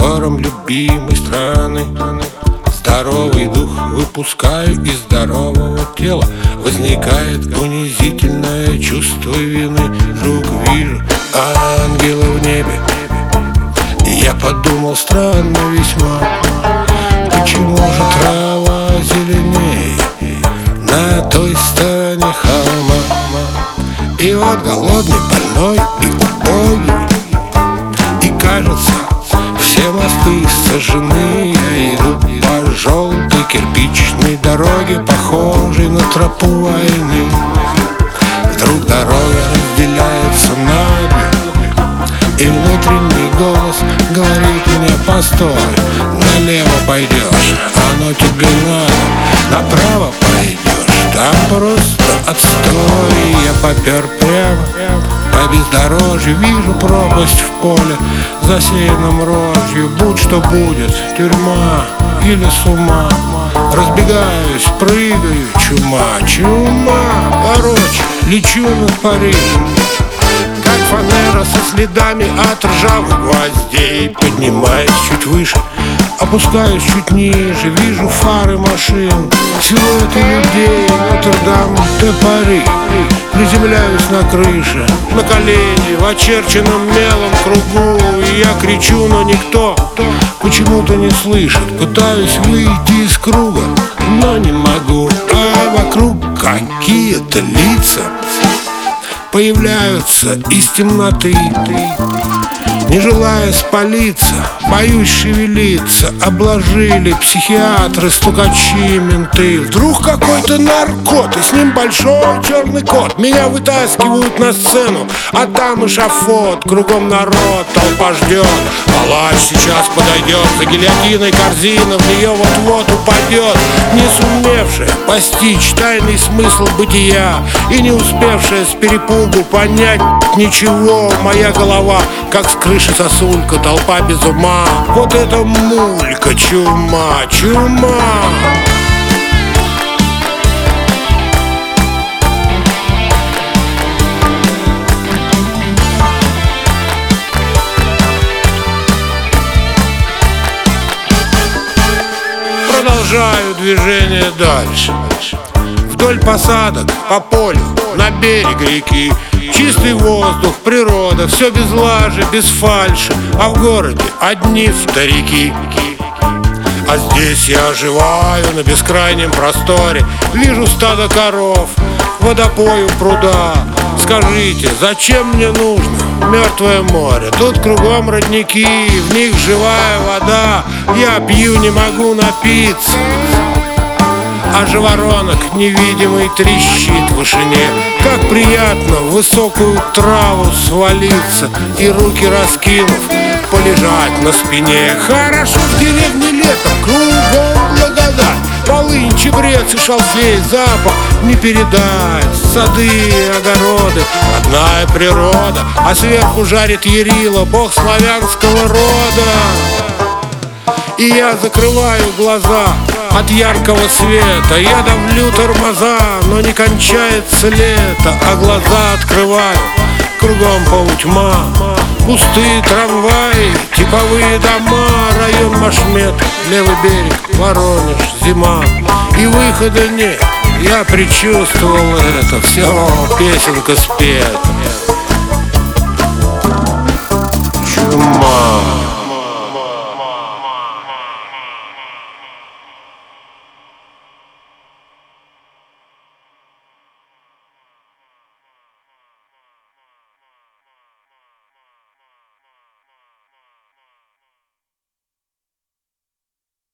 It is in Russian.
просторам любимой страны. Здоровый дух выпускаю из здорового тела. Возникает унизительное чувство вины. Вдруг вижу ангела в небе. Я подумал странно весьма Почему же трава зеленее На той стороне холма? И вот голодный, больной и убогий. И кажется, все мосты сожжены Я иду по желтой кирпичной дороге Похожей на тропу войны. Вдруг дорога разделяется на И внутренний голос говорит мне Постой, налево пойдешь, оно тебе надо Направо пойдешь, там просто отстой Я попер прямо по бездорожью Вижу пропасть в поле, засеянном рожью. Будь что будет, тюрьма или с ума Разбегаюсь, прыгаю, чума, чума Короче, лечу над Парижем Как фанера со следами от ржавых гвоздей Поднимаюсь чуть выше, опускаюсь чуть ниже Вижу фары машин, силуэты людей Нотр-Дам де Пари Приземляюсь на крыше, на колени В очерченном мелом кругу. И я кричу, но никто почему-то не слышит. Пытаюсь выйти из круга, но не могу. А вокруг какие-то лица Появляются из темноты не желая спалиться, боюсь шевелиться. Обложили психиатры, стукачи, менты. Вдруг какой-то наркот, и с ним большой черный кот. Меня вытаскивают на сцену, а там эшафот Кругом народ, толпа ждет. Палач сейчас подойдет, за гильотиной корзина В нее вот-вот упадет. Не сумевшая постичь тайный смысл бытия И не успевшая с перепугу понять ничего Моя голова, как с крыши крыши сосулька, толпа без ума. Вот это мулька, чума, чума. Продолжаю движение дальше Вдоль посадок, по полю, на берег реки. Чистый воздух, природа, все без лажи, без фальши А в городе одни старики. А здесь я оживаю на бескрайнем просторе Вижу стадо коров, водопою пруда. Скажите, зачем мне нужно мертвое море? Тут кругом родники, в них живая вода. Я пью, не могу напиться а жаворонок невидимый трещит в вышине. Как приятно в высокую траву свалиться И руки раскинув, полежать на спине. Хорошо в деревне летом, кругом благодать. Полынь, чебрец и шалфей, запах не передать. Сады, огороды, одна природа А сверху жарит Ярила, бог славянского рода. И я закрываю глаза от яркого света. Я давлю тормоза, но не кончается лето А глаза открываю, кругом полутьма Пустые трамваи, типовые дома Район Машмет, левый берег, Воронеж, зима. И выхода нет, я предчувствовал это Все, песенка спета